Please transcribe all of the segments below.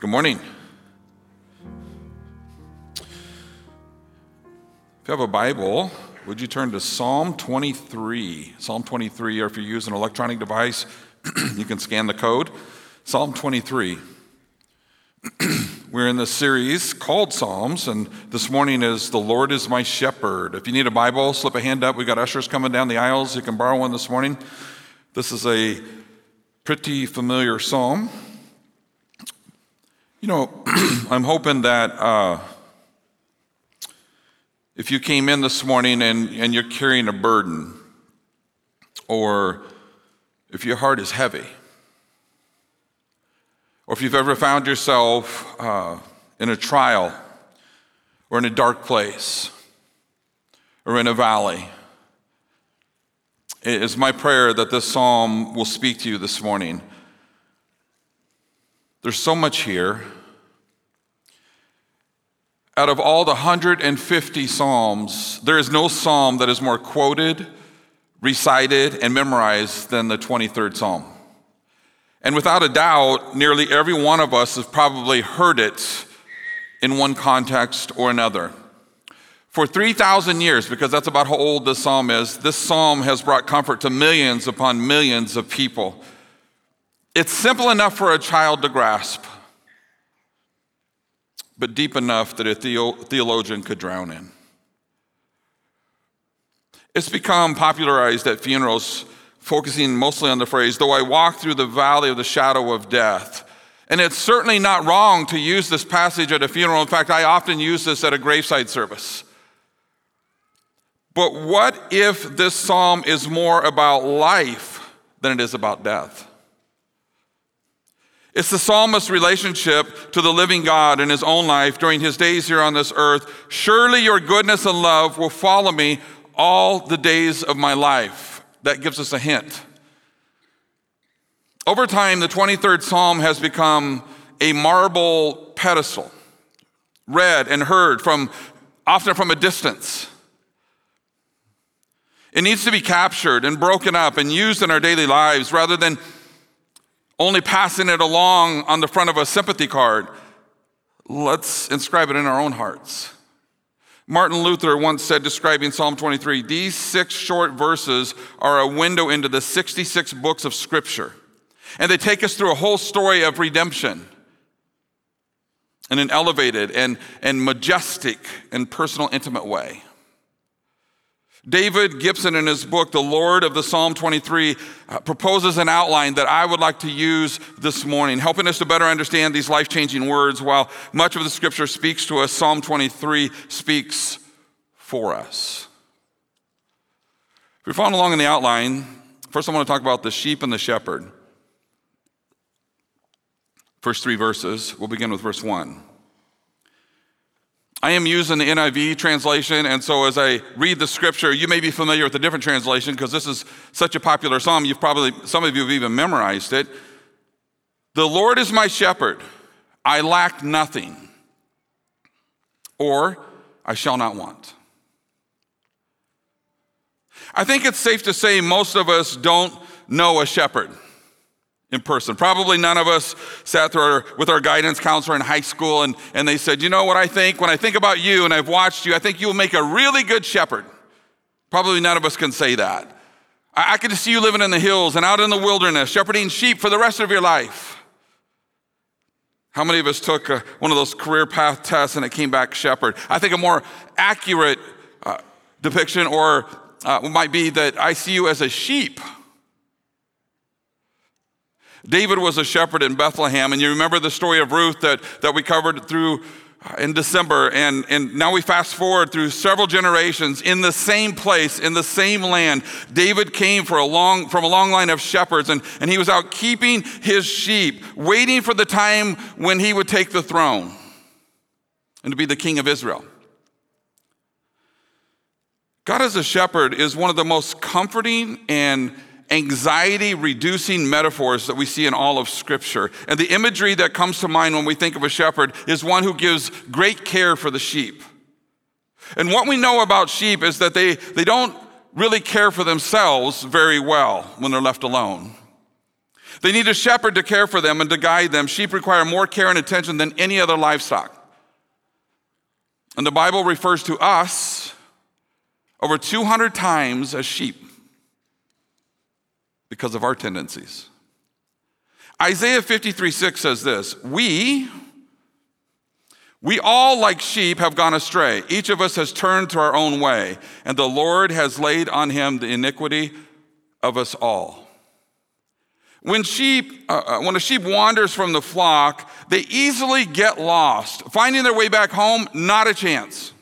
Good morning. If you have a Bible, would you turn to Psalm 23? Psalm 23, or if you use an electronic device, you can scan the code. Psalm 23. We're in this series called Psalms, and this morning is The Lord is My Shepherd. If you need a Bible, slip a hand up. We've got ushers coming down the aisles. You can borrow one this morning. This is a pretty familiar psalm. You know, I'm hoping that uh, if you came in this morning and, and you're carrying a burden, or if your heart is heavy, or if you've ever found yourself uh, in a trial, or in a dark place, or in a valley, it is my prayer that this psalm will speak to you this morning. There's so much here. Out of all the 150 Psalms, there is no Psalm that is more quoted, recited, and memorized than the 23rd Psalm. And without a doubt, nearly every one of us has probably heard it in one context or another. For 3,000 years, because that's about how old this psalm is, this psalm has brought comfort to millions upon millions of people. It's simple enough for a child to grasp, but deep enough that a theologian could drown in. It's become popularized at funerals, focusing mostly on the phrase, though I walk through the valley of the shadow of death. And it's certainly not wrong to use this passage at a funeral. In fact, I often use this at a graveside service. But what if this psalm is more about life than it is about death? It's the psalmist's relationship to the living God in his own life during his days here on this earth. Surely your goodness and love will follow me all the days of my life. That gives us a hint. Over time, the 23rd Psalm has become a marble pedestal, read and heard from often from a distance. It needs to be captured and broken up and used in our daily lives rather than only passing it along on the front of a sympathy card. Let's inscribe it in our own hearts. Martin Luther once said, describing Psalm 23, these six short verses are a window into the 66 books of Scripture. And they take us through a whole story of redemption in an elevated and, and majestic and personal, intimate way. David Gibson, in his book, The Lord of the Psalm 23, uh, proposes an outline that I would like to use this morning, helping us to better understand these life changing words. While much of the scripture speaks to us, Psalm 23 speaks for us. If you're following along in the outline, first I want to talk about the sheep and the shepherd. First three verses. We'll begin with verse 1. I am using the NIV translation, and so as I read the scripture, you may be familiar with a different translation because this is such a popular psalm. You've probably, some of you have even memorized it. The Lord is my shepherd, I lack nothing, or I shall not want. I think it's safe to say most of us don't know a shepherd in person. Probably none of us sat our, with our guidance counselor in high school and, and they said, You know what I think? When I think about you and I've watched you, I think you'll make a really good shepherd. Probably none of us can say that. I, I could just see you living in the hills and out in the wilderness, shepherding sheep for the rest of your life. How many of us took a, uh, one of those career path tests and it came back shepherd? I think a more accurate uh, depiction or uh, might be that I see you as a sheep David was a shepherd in Bethlehem, and you remember the story of Ruth that, that we covered through uh, in December. And, and now we fast forward through several generations in the same place, in the same land. David came for a long, from a long line of shepherds, and, and he was out keeping his sheep, waiting for the time when he would take the throne and to be the king of Israel. God as a shepherd is one of the most comforting and anxiety reducing metaphors that we see in all of Scripture. And the imagery that comes to mind when we think of a shepherd is one who gives great care for the sheep. And what we know about sheep is that they, they don't really care for themselves very well when they're left alone. They need a shepherd to care for them and to guide them. Sheep require more care and attention than any other livestock. And the Bible refers to us over 200 times as sheep because of our tendencies. Isaiah 53 6 says this We, we all, like sheep, have gone astray. Each of us has turned to our own way, and the Lord has laid on him the iniquity of us all. When sheep, uh, uh, when a sheep wanders from the flock, they easily get lost. Finding their way back home, not a chance.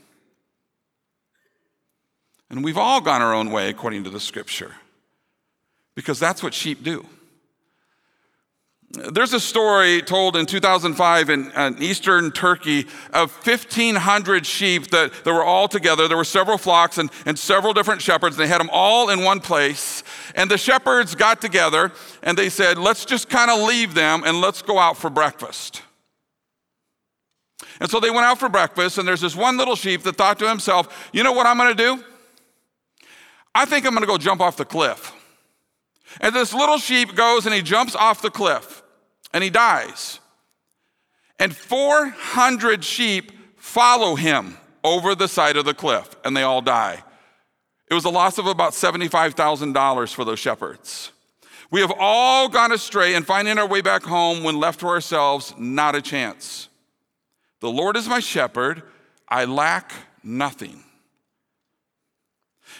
And we've all gone our own way according to the scripture, because that's what sheep do. There's a story told in 2005 in, in, eastern Turkey of 1,500 sheep that, that were all together. There were several flocks and, and several different shepherds. They had them all in one place. And the shepherds got together and they said, let's just kind of leave them and let's go out for breakfast. And so they went out for breakfast, and there's this one little sheep that thought to himself, you know what I'm going to do? I think I'm going to go jump off the cliff. And this little sheep goes and he jumps off the cliff and he dies. And 400 sheep follow him over the side of the cliff and they all die. It was a loss of about $75,000 for those shepherds. We have all gone astray and finding our way back home when left to ourselves, not a chance. The Lord is my shepherd, I lack nothing.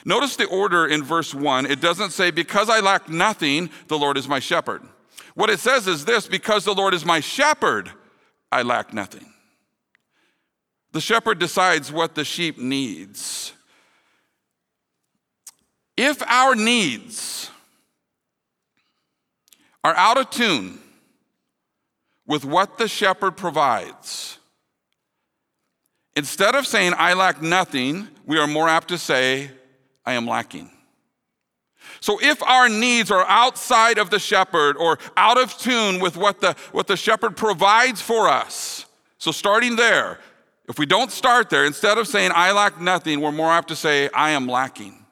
Notice the order in verse 1. It doesn't say, Because I lack nothing, the Lord is my shepherd. What it says is this because the Lord is my shepherd, I lack nothing. The shepherd decides what the sheep needs. If our needs are out of tune with what the shepherd provides, instead of saying, I lack nothing, we are more apt to say, I am lacking. So if our needs are outside of the shepherd or out of tune with what the, what the shepherd provides for us, so starting there, if we don't start there, instead of saying, I lack nothing, we're more apt to say, I am lacking.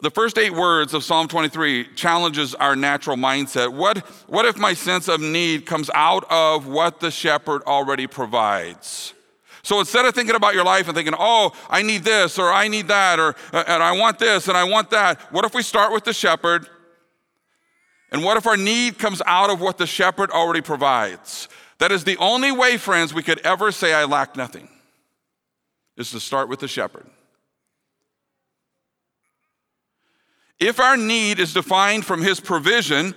The first eight words of Psalm 23 challenges our natural mindset. What, what if my sense of need comes out of what the shepherd already provides? So instead of thinking about your life and thinking, oh, I need this or I need that or uh, and I want this and I want that, what if we start with the shepherd? And what if our need comes out of what the shepherd already provides? That is the only way, friends, we could ever say, I lack nothing, is to start with the shepherd. If our need is defined from his provision,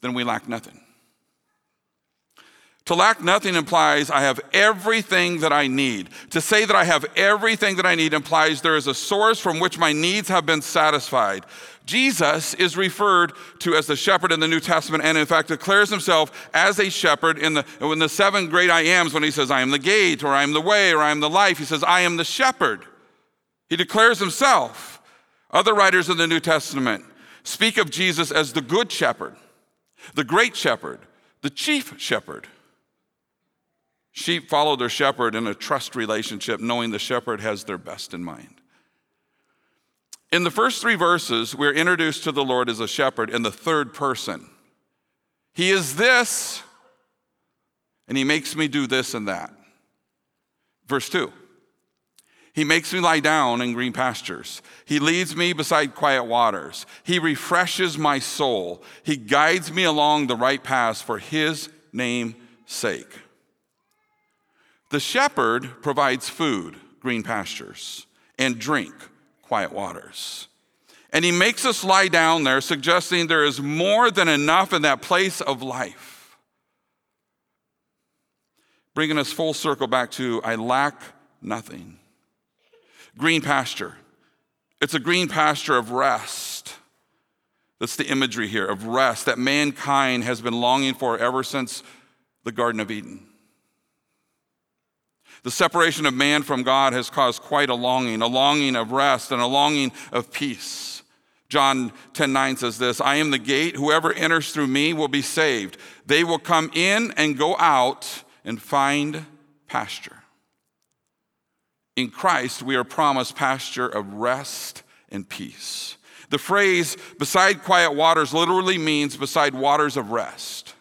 then we lack nothing. To lack nothing implies I have everything that I need. To say that I have everything that I need implies there is a source from which my needs have been satisfied. Jesus is referred to as the shepherd in the New Testament and in fact declares himself as a shepherd in the, in the seven great I ams when he says, I am the gate, or I am the way, or I am the life. He says, I am the shepherd. He declares himself. Other writers in the New Testament speak of Jesus as the good shepherd, the great shepherd, the chief shepherd. Sheep follow their shepherd in a trust relationship, knowing the shepherd has their best in mind. In the first three verses, we're introduced to the Lord as a shepherd in the third person. He is this, and he makes me do this and that. Verse 2 He makes me lie down in green pastures. He leads me beside quiet waters. He refreshes my soul. He guides me along the right paths for his name's sake. The shepherd provides food, green pastures, and drink, quiet waters. And he makes us lie down there, suggesting there is more than enough in that place of life. Bringing us full circle back to I lack nothing. Green pasture. It's a green pasture of rest. That's the imagery here of rest that mankind has been longing for ever since the Garden of Eden. The separation of man from God has caused quite a longing, a longing of rest and a longing of peace. John 10 9 says this I am the gate. Whoever enters through me will be saved. They will come in and go out and find pasture. In Christ, we are promised pasture of rest and peace. The phrase beside quiet waters literally means beside waters of rest.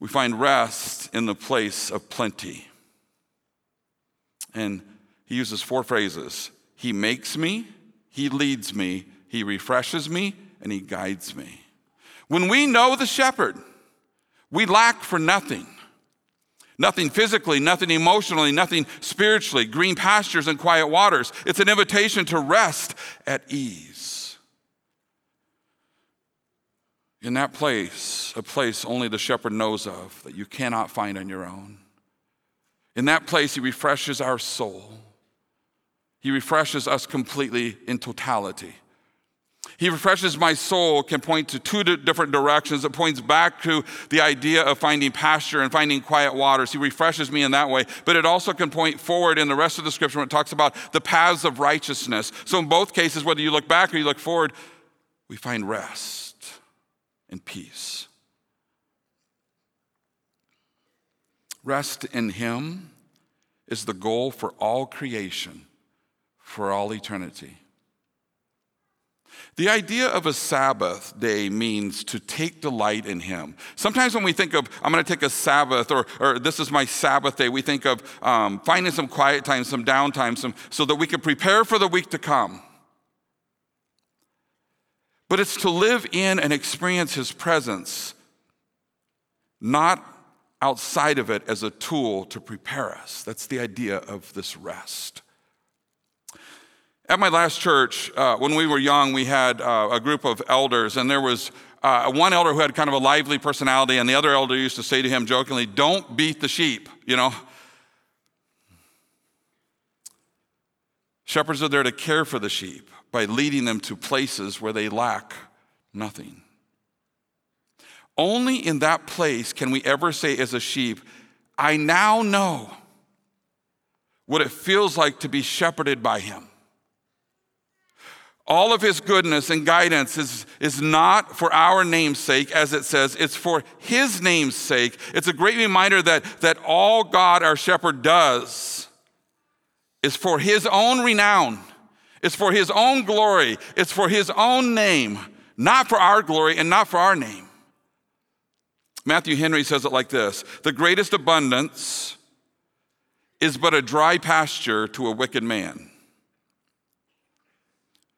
We find rest in the place of plenty. And he uses four phrases He makes me, He leads me, He refreshes me, and He guides me. When we know the shepherd, we lack for nothing. Nothing physically, nothing emotionally, nothing spiritually. Green pastures and quiet waters. It's an invitation to rest at ease. In that place, a place only the shepherd knows of that you cannot find on your own. In that place, he refreshes our soul. He refreshes us completely in totality. He refreshes my soul can point to two different directions. It points back to the idea of finding pasture and finding quiet waters. He refreshes me in that way. But it also can point forward in the rest of the scripture when it talks about the paths of righteousness. So, in both cases, whether you look back or you look forward, we find rest and peace. Rest in Him is the goal for all creation, for all eternity. The idea of a Sabbath day means to take delight in Him. Sometimes when we think of, I'm going to take a Sabbath or, or this is my Sabbath day, we think of um, finding some quiet time, some downtime, some, so that we can prepare for the week to come. But it's to live in and experience His presence, not outside of it as a tool to prepare us. That's the idea of this rest. At my last church, uh, when we were young, we had uh, a group of elders, and there was uh, one elder who had kind of a lively personality, and the other elder used to say to him jokingly, Don't beat the sheep, you know? Shepherds are there to care for the sheep by leading them to places where they lack nothing. Only in that place can we ever say, as a sheep, I now know what it feels like to be shepherded by him. All of his goodness and guidance is, is not for our name's sake, as it says, it's for his name's sake. It's a great reminder that, that all God, our shepherd, does is for his own renown, it's for his own glory, it's for his own name, not for our glory and not for our name. Matthew Henry says it like this The greatest abundance is but a dry pasture to a wicked man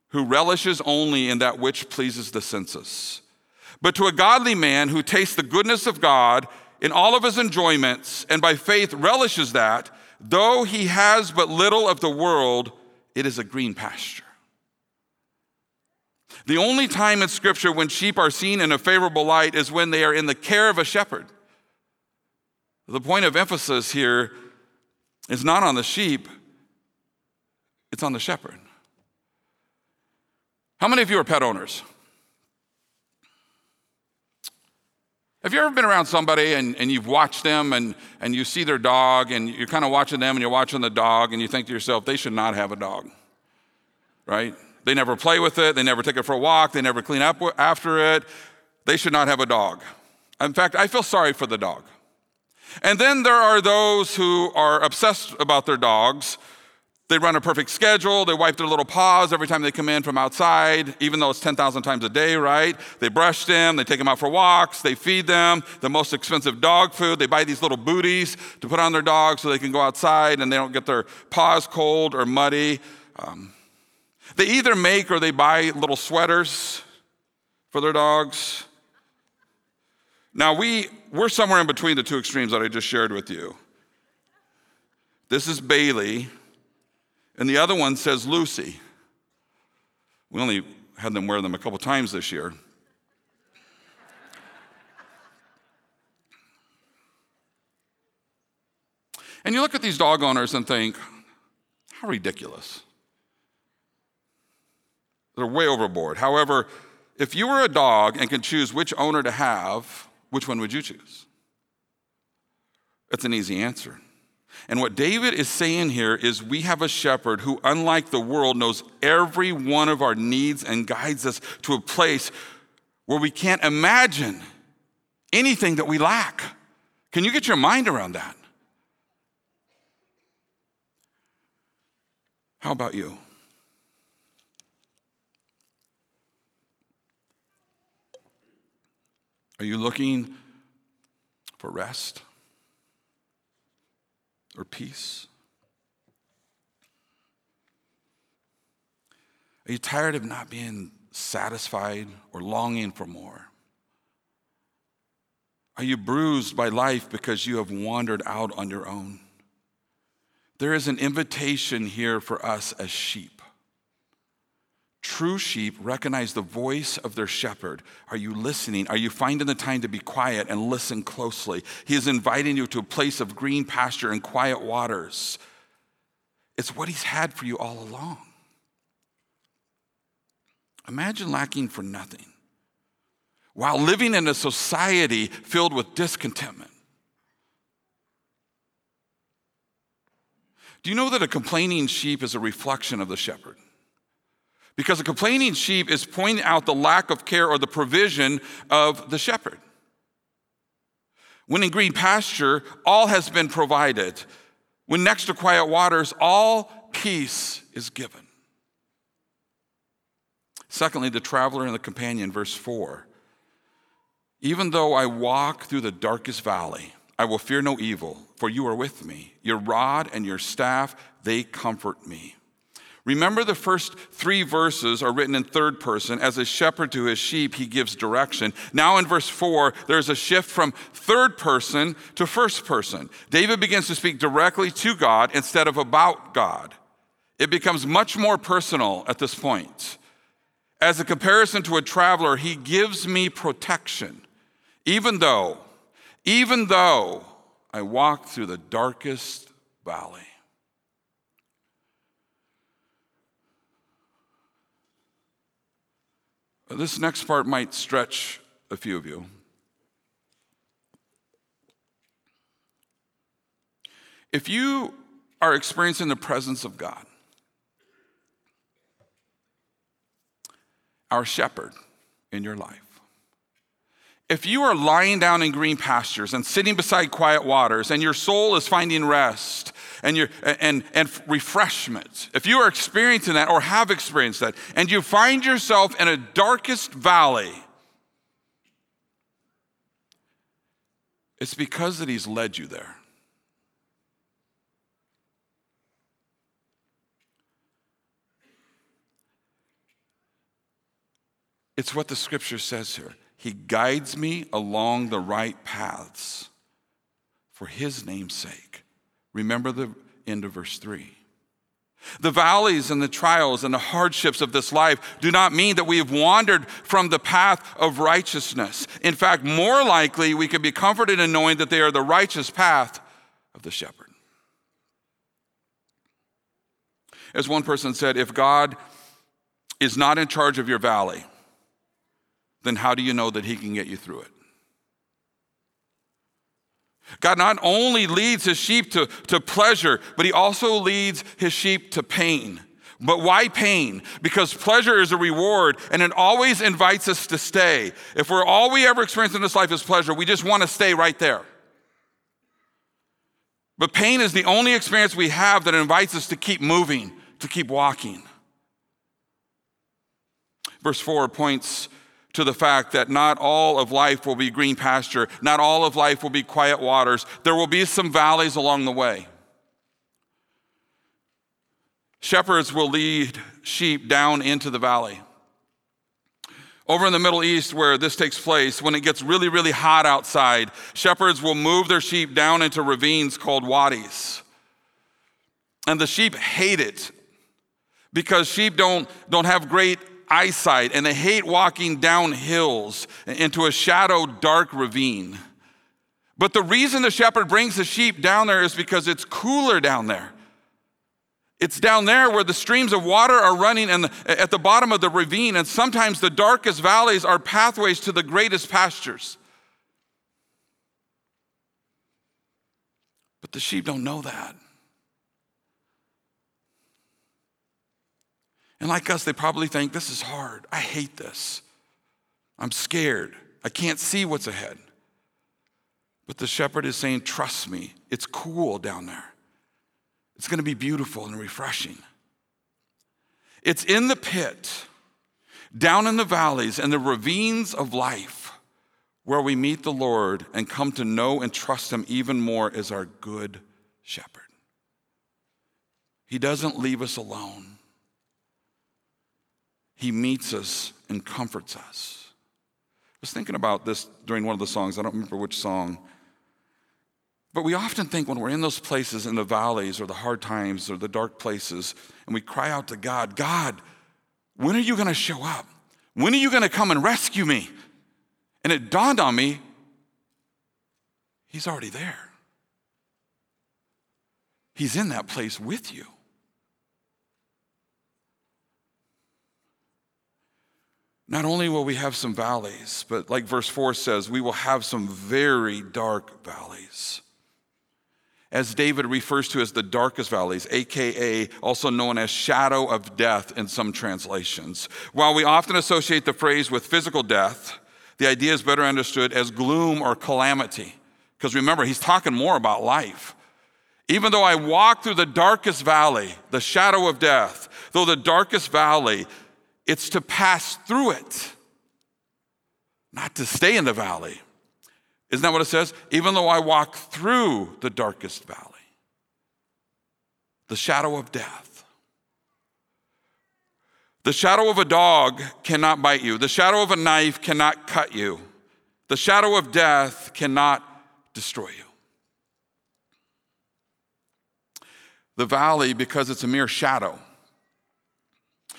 who relishes only in that which pleases the senses. But to a godly man who tastes the goodness of God in all of his enjoyments and by faith relishes that, though he has but little of the world, it is a green pasture. The only time in Scripture when sheep are seen in a favorable light is when they are in the care of a shepherd. The point of emphasis here is not on the sheep, it's on the shepherd. How many of you are pet owners? Have you ever been around somebody and, and you've watched them and, and you see their dog and you're kind of watching them and you're watching the dog and you think to yourself, they should not have a dog, right? They never play with it, they never take it for a walk, they never clean up after it. They should not have a dog. In fact, I feel sorry for the dog. And then there are those who are obsessed about their dogs they run a perfect schedule. They wipe their little paws every time they come in from outside, even though it's 10,000 times a day, right? They brush them, they take them out for walks, they feed them the most expensive dog food. They buy these little booties to put on their dogs so they can go outside and they don't get their paws cold or muddy. Um, they either make or they buy little sweaters for their dogs. Now, we, we're somewhere in between the two extremes that I just shared with you. This is Bailey and the other one says Lucy. We only had them wear them a couple times this year. And you look at these dog owners and think, how ridiculous. They're way overboard. However, if you were a dog and could choose which owner to have, which one would you choose? That's an easy answer. And what David is saying here is we have a shepherd who, unlike the world, knows every one of our needs and guides us to a place where we can't imagine anything that we lack. Can you get your mind around that? How about you? Are you looking for rest or peace? Are you tired of not being satisfied or longing for more? Are you bruised by life because you have wandered out on your own? There is an invitation here for us as sheep. True sheep recognize the voice of their shepherd. Are you listening? Are you finding the time to be quiet and listen closely? He is inviting you to a place of green pasture and quiet waters. It's what he's had for you all along. Imagine lacking for nothing while living in a society filled with discontentment. Do you know that a complaining sheep is a reflection of the shepherd? Because a complaining sheep is pointing out the lack of care or the provision of the shepherd. When in green pasture, all has been provided. When next to quiet waters, all peace is given. Secondly, the traveler and the companion, verse 4. Even though I walk through the darkest valley, I will fear no evil, for you are with me. Your rod and your staff, they comfort me. Remember, the first three verses are written in third person. As a shepherd to his sheep, he gives direction. Now, in verse four, there's a shift from third person to first person. David begins to speak directly to God instead of about God. It becomes much more personal at this point. As a comparison to a traveler, he gives me protection. Even though, even though I walk through the darkest valley. This next part might stretch a few of you. If you are experiencing the presence of God, our shepherd in your life, if you are lying down in green pastures and sitting beside quiet waters and your soul is finding rest and, your, and, and refreshment, if you are experiencing that or have experienced that, and you find yourself in a darkest valley, it's because that he's led you there. It's what the scripture says here. He guides me along the right paths for his name's sake. Remember the end of verse 3. The valleys and the trials and the hardships of this life do not mean that we have wandered from the path of righteousness. In fact, more likely, we can be comforted in knowing that they are the righteous path of the shepherd. As one person said, if God is not in charge of your valley, then how do you know that He can get you through it? God not only leads his sheep to, to pleasure, but he also leads his sheep to pain. But why pain? Because pleasure is a reward and it always invites us to stay. If we're all we ever experience in this life is pleasure, we just want to stay right there. But pain is the only experience we have that invites us to keep moving, to keep walking. Verse 4 points to the fact that not all of life will be green pasture, not all of life will be quiet waters. There will be some valleys along the way. Shepherds will lead sheep down into the valley. Over in the Middle East, where this takes place, when it gets really, really hot outside, shepherds will move their sheep down into ravines called wadis. And the sheep hate it because sheep don't, don't have great eyesight and they hate walking down hills into a shadowed, dark ravine. But the reason the shepherd brings the sheep down there is because it's cooler down there. It's down there where the streams of water are running and at the bottom of the ravine, and sometimes the darkest valleys are pathways to the greatest pastures. But the sheep don't know that. And like us, they probably think, this is hard. I hate this. I'm scared. I can't see what's ahead. But the shepherd is saying, trust me, it's cool down there. It's going to be beautiful and refreshing. It's in the pit, down in the valleys and the ravines of life, where we meet the Lord and come to know and trust Him even more as our good shepherd. He doesn't leave us alone, He meets us and comforts us. I was thinking about this during one of the songs, I don't remember which song. But we often think when we're in those places in the valleys or the hard times or the dark places, and we cry out to God, God, when are you going to show up? When are you going to come and rescue me? And it dawned on me, He's already there. He's in that place with you. Not only will we have some valleys, but like verse 4 says, we will have some very dark valleys as David refers to as the darkest valleys, aka also known as shadow of death in some translations. While we often associate the phrase with physical death, the idea is better understood as gloom or calamity. Because remember, he's talking more about life. Even though I walk through the darkest valley, the shadow of death, though the darkest valley, it's to pass through it, not to stay in the valley. Isn't that what it says? Even though I walk through the darkest valley, the shadow of death. The shadow of a dog cannot bite you. The shadow of a knife cannot cut you. The shadow of death cannot destroy you. The valley, because it's a mere shadow,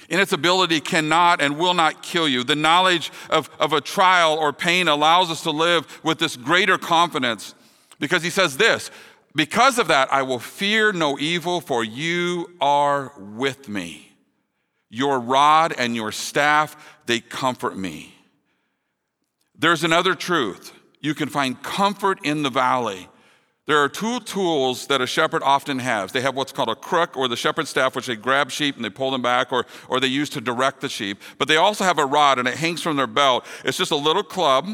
in its ability cannot and will not kill you. The knowledge of, of a trial or pain allows us to live with this greater confidence because he says this because of that, I will fear no evil, for you are with me. Your rod and your staff, they comfort me. There's another truth. You can find comfort in the valley there are two tools that a shepherd often has. They have what's called a crook or the shepherd's staff, which they grab sheep and they pull them back, or, or they use to direct the sheep. But they also have a rod and it hangs from their belt. It's just a little club,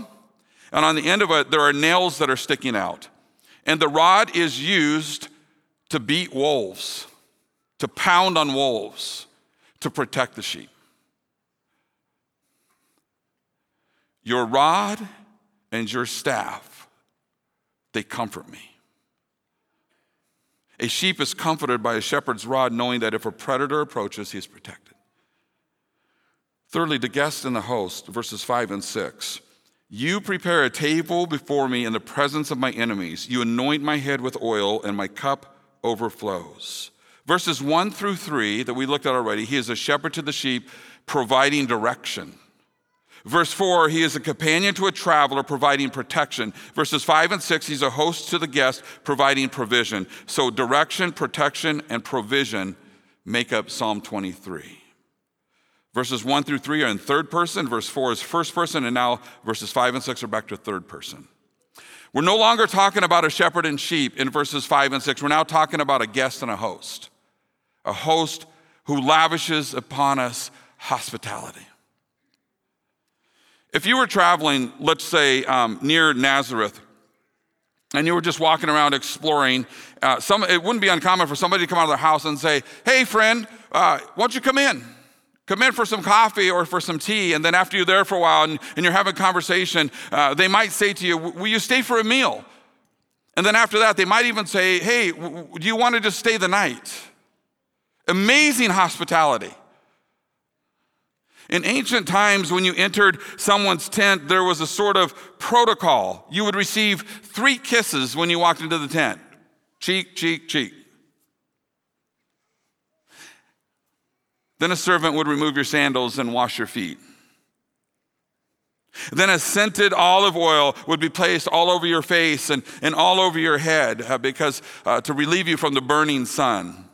and on the end of it, there are nails that are sticking out. And the rod is used to beat wolves, to pound on wolves, to protect the sheep. Your rod and your staff, they comfort me. A sheep is comforted by a shepherd's rod, knowing that if a predator approaches, he is protected. Thirdly, the guest and the host, verses 5 and 6. You prepare a table before me in the presence of my enemies. You anoint my head with oil, and my cup overflows. Verses 1 through 3 that we looked at already, he is a shepherd to the sheep, providing direction. Verse 4, he is a companion to a traveler providing protection. Verses 5 and 6, he's a host to the guest providing provision. So direction, protection, and provision make up Psalm 23. Verses 1 through 3 are in third person, verse 4 is first person, and now verses 5 and 6 are back to third person. We're no longer talking about a shepherd and sheep in verses 5 and 6. We're now talking about a guest and a host. A host who lavishes upon us hospitality. If you were traveling, let's say, um, near Nazareth, and you were just walking around exploring, uh, some, it wouldn't be uncommon for somebody to come out of their house and say, Hey, friend, uh, why don't you come in? Come in for some coffee or for some tea. And then after you're there for a while and, and you're having a conversation, uh, they might say to you, Will you stay for a meal? And then after that, they might even say, Hey, w- do you want to just stay the night? Amazing hospitality. In ancient times, when you entered someone's tent, there was a sort of protocol. You would receive three kisses when you walked into the tent cheek, cheek, cheek. Then a servant would remove your sandals and wash your feet. Then a scented olive oil would be placed all over your face and, and all over your head uh, because uh, to relieve you from the burning sun.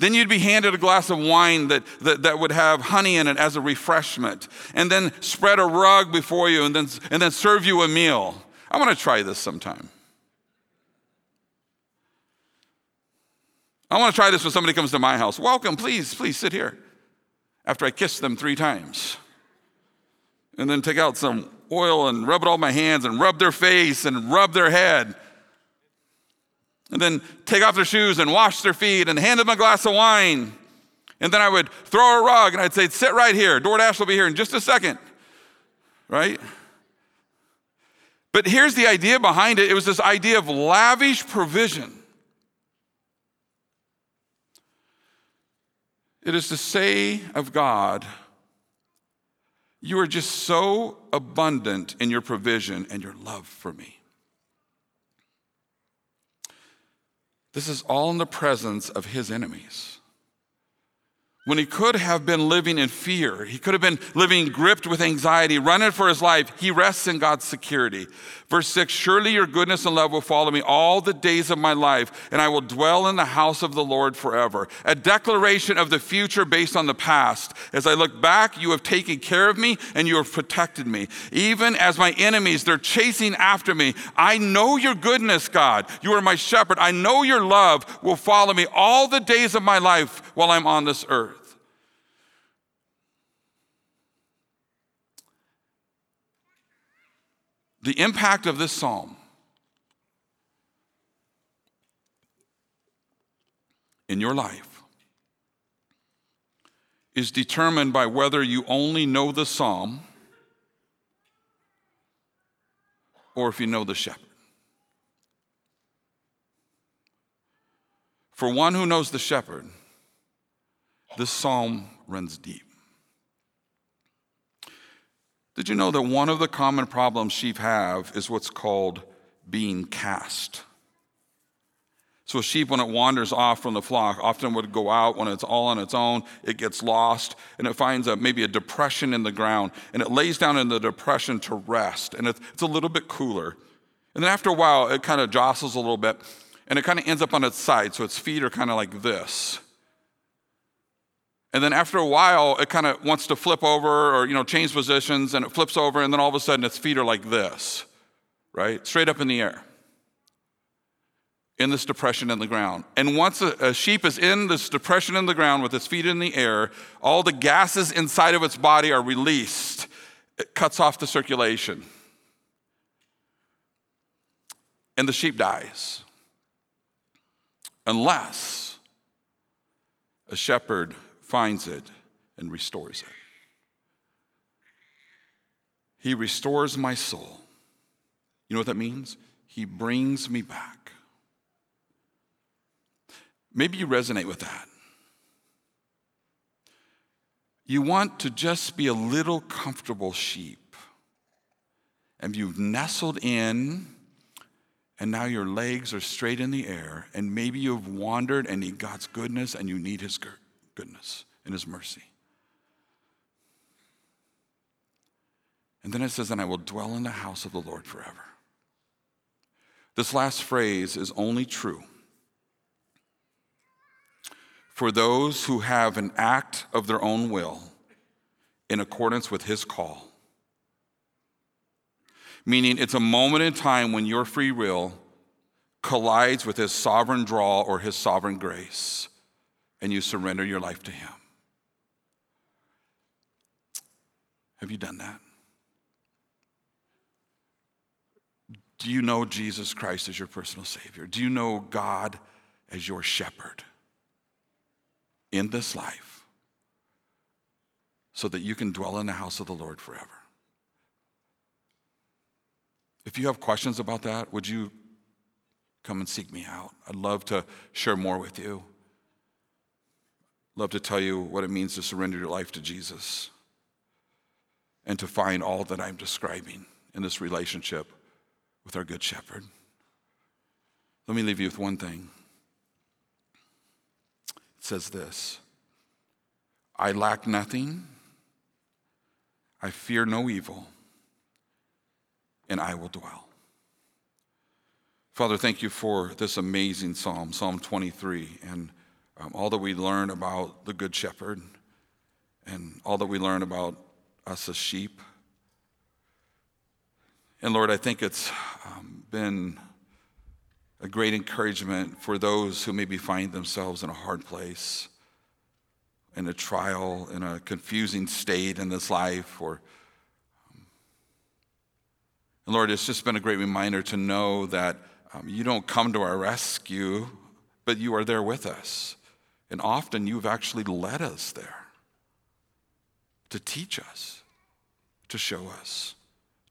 Then you'd be handed a glass of wine that, that, that, would have honey in it as a refreshment, and then spread a rug before you, and then, and then serve you a meal. I want to try this sometime. I want to try this when somebody comes to my house. Welcome, please, please sit here. After I kiss them three times. And then take out some oil and rub it all my hands and rub their face and rub their head and then take off their shoes and wash their feet and hand them a glass of wine. And then I would throw a rug and I'd say, sit right here. DoorDash will be here in just a second. Right? But here's the idea behind it it was this idea of lavish provision. It is to say of God, you are just so abundant in your provision and your love for me. This is all in the presence of his enemies when he could have been living in fear, he could have been living gripped with anxiety, running for his life, he rests in God's security. Verse 6 Surely your goodness and love will follow me all the days of my life, and I will dwell in the house of the Lord forever. A declaration of the future based on the past. As I look back, you have taken care of me and you have protected me. Even as my enemies, they're chasing after me. I know your goodness, God. You are my shepherd. I know your love will follow me all the days of my life while I'm on this earth. The impact of this psalm in your life is determined by whether you only know the psalm or if you know the shepherd. For one who knows the shepherd, this psalm runs deep. Did you know that one of the common problems sheep have is what's called being cast? So, a sheep, when it wanders off from the flock, often would go out when it's all on its own. It gets lost and it finds a, maybe a depression in the ground and it lays down in the depression to rest. And it's, it's a little bit cooler. And then after a while, it kind of jostles a little bit and it kind of ends up on its side. So, its feet are kind of like this. And then after a while, it kind of wants to flip over or, you know, change positions and it flips over and then all of a sudden its feet are like this, right? Straight up in the air. In this depression in the ground. And once a, a sheep is in this depression in the ground with its feet in the air, all the gases inside of its body are released. It cuts off the circulation. And the sheep dies. Unless a shepherd finds it and restores it. He restores my soul. You know what that means? He brings me back. Maybe you resonate with that. You want to just be a little comfortable sheep, and you've nestled in, and now your legs are straight in the air, and maybe you've wandered and need God's goodness and you need His goodness and his mercy. And then it says, And I will dwell in the house of the Lord forever. This last phrase is only true for those who have an act of their own will in accordance with his call. Meaning, it's a moment in time when your free will collides with his sovereign draw or his sovereign grace and you surrender your life to Him. Have you done that? Do you know Jesus Christ as your personal Savior? Do you know God as your shepherd in this life so that you can dwell in the house of the Lord forever? If you have questions about that, would you come and seek me out? I'd love to share more with you love to tell you what it means to surrender your life to Jesus and to find all that I'm describing in this relationship with our Good Shepherd. Let me leave you with one thing. It says this I lack nothing, I fear no evil, and I will dwell. Father, thank you for this amazing psalm, Psalm 23. And um, all that we learn about the Good Shepherd and all that we learn about us as sheep. And Lord, I think it's um, been a great encouragement for those who maybe find themselves in a hard place, in a trial, in a confusing state in this life, or um, and Lord, it's just been a great reminder to know that um, you don't come to our rescue, but you are there with us. And often you've actually led us there to teach us, to show us,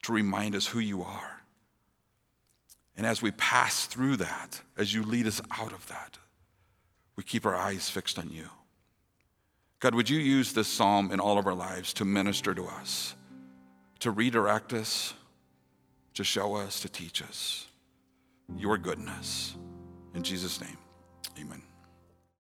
to remind us who you are. And as we pass through that, as you lead us out of that, we keep our eyes fixed on you. God, would you use this psalm in all of our lives to minister to us, to redirect us, to show us, to teach us your goodness. In Jesus' name, amen.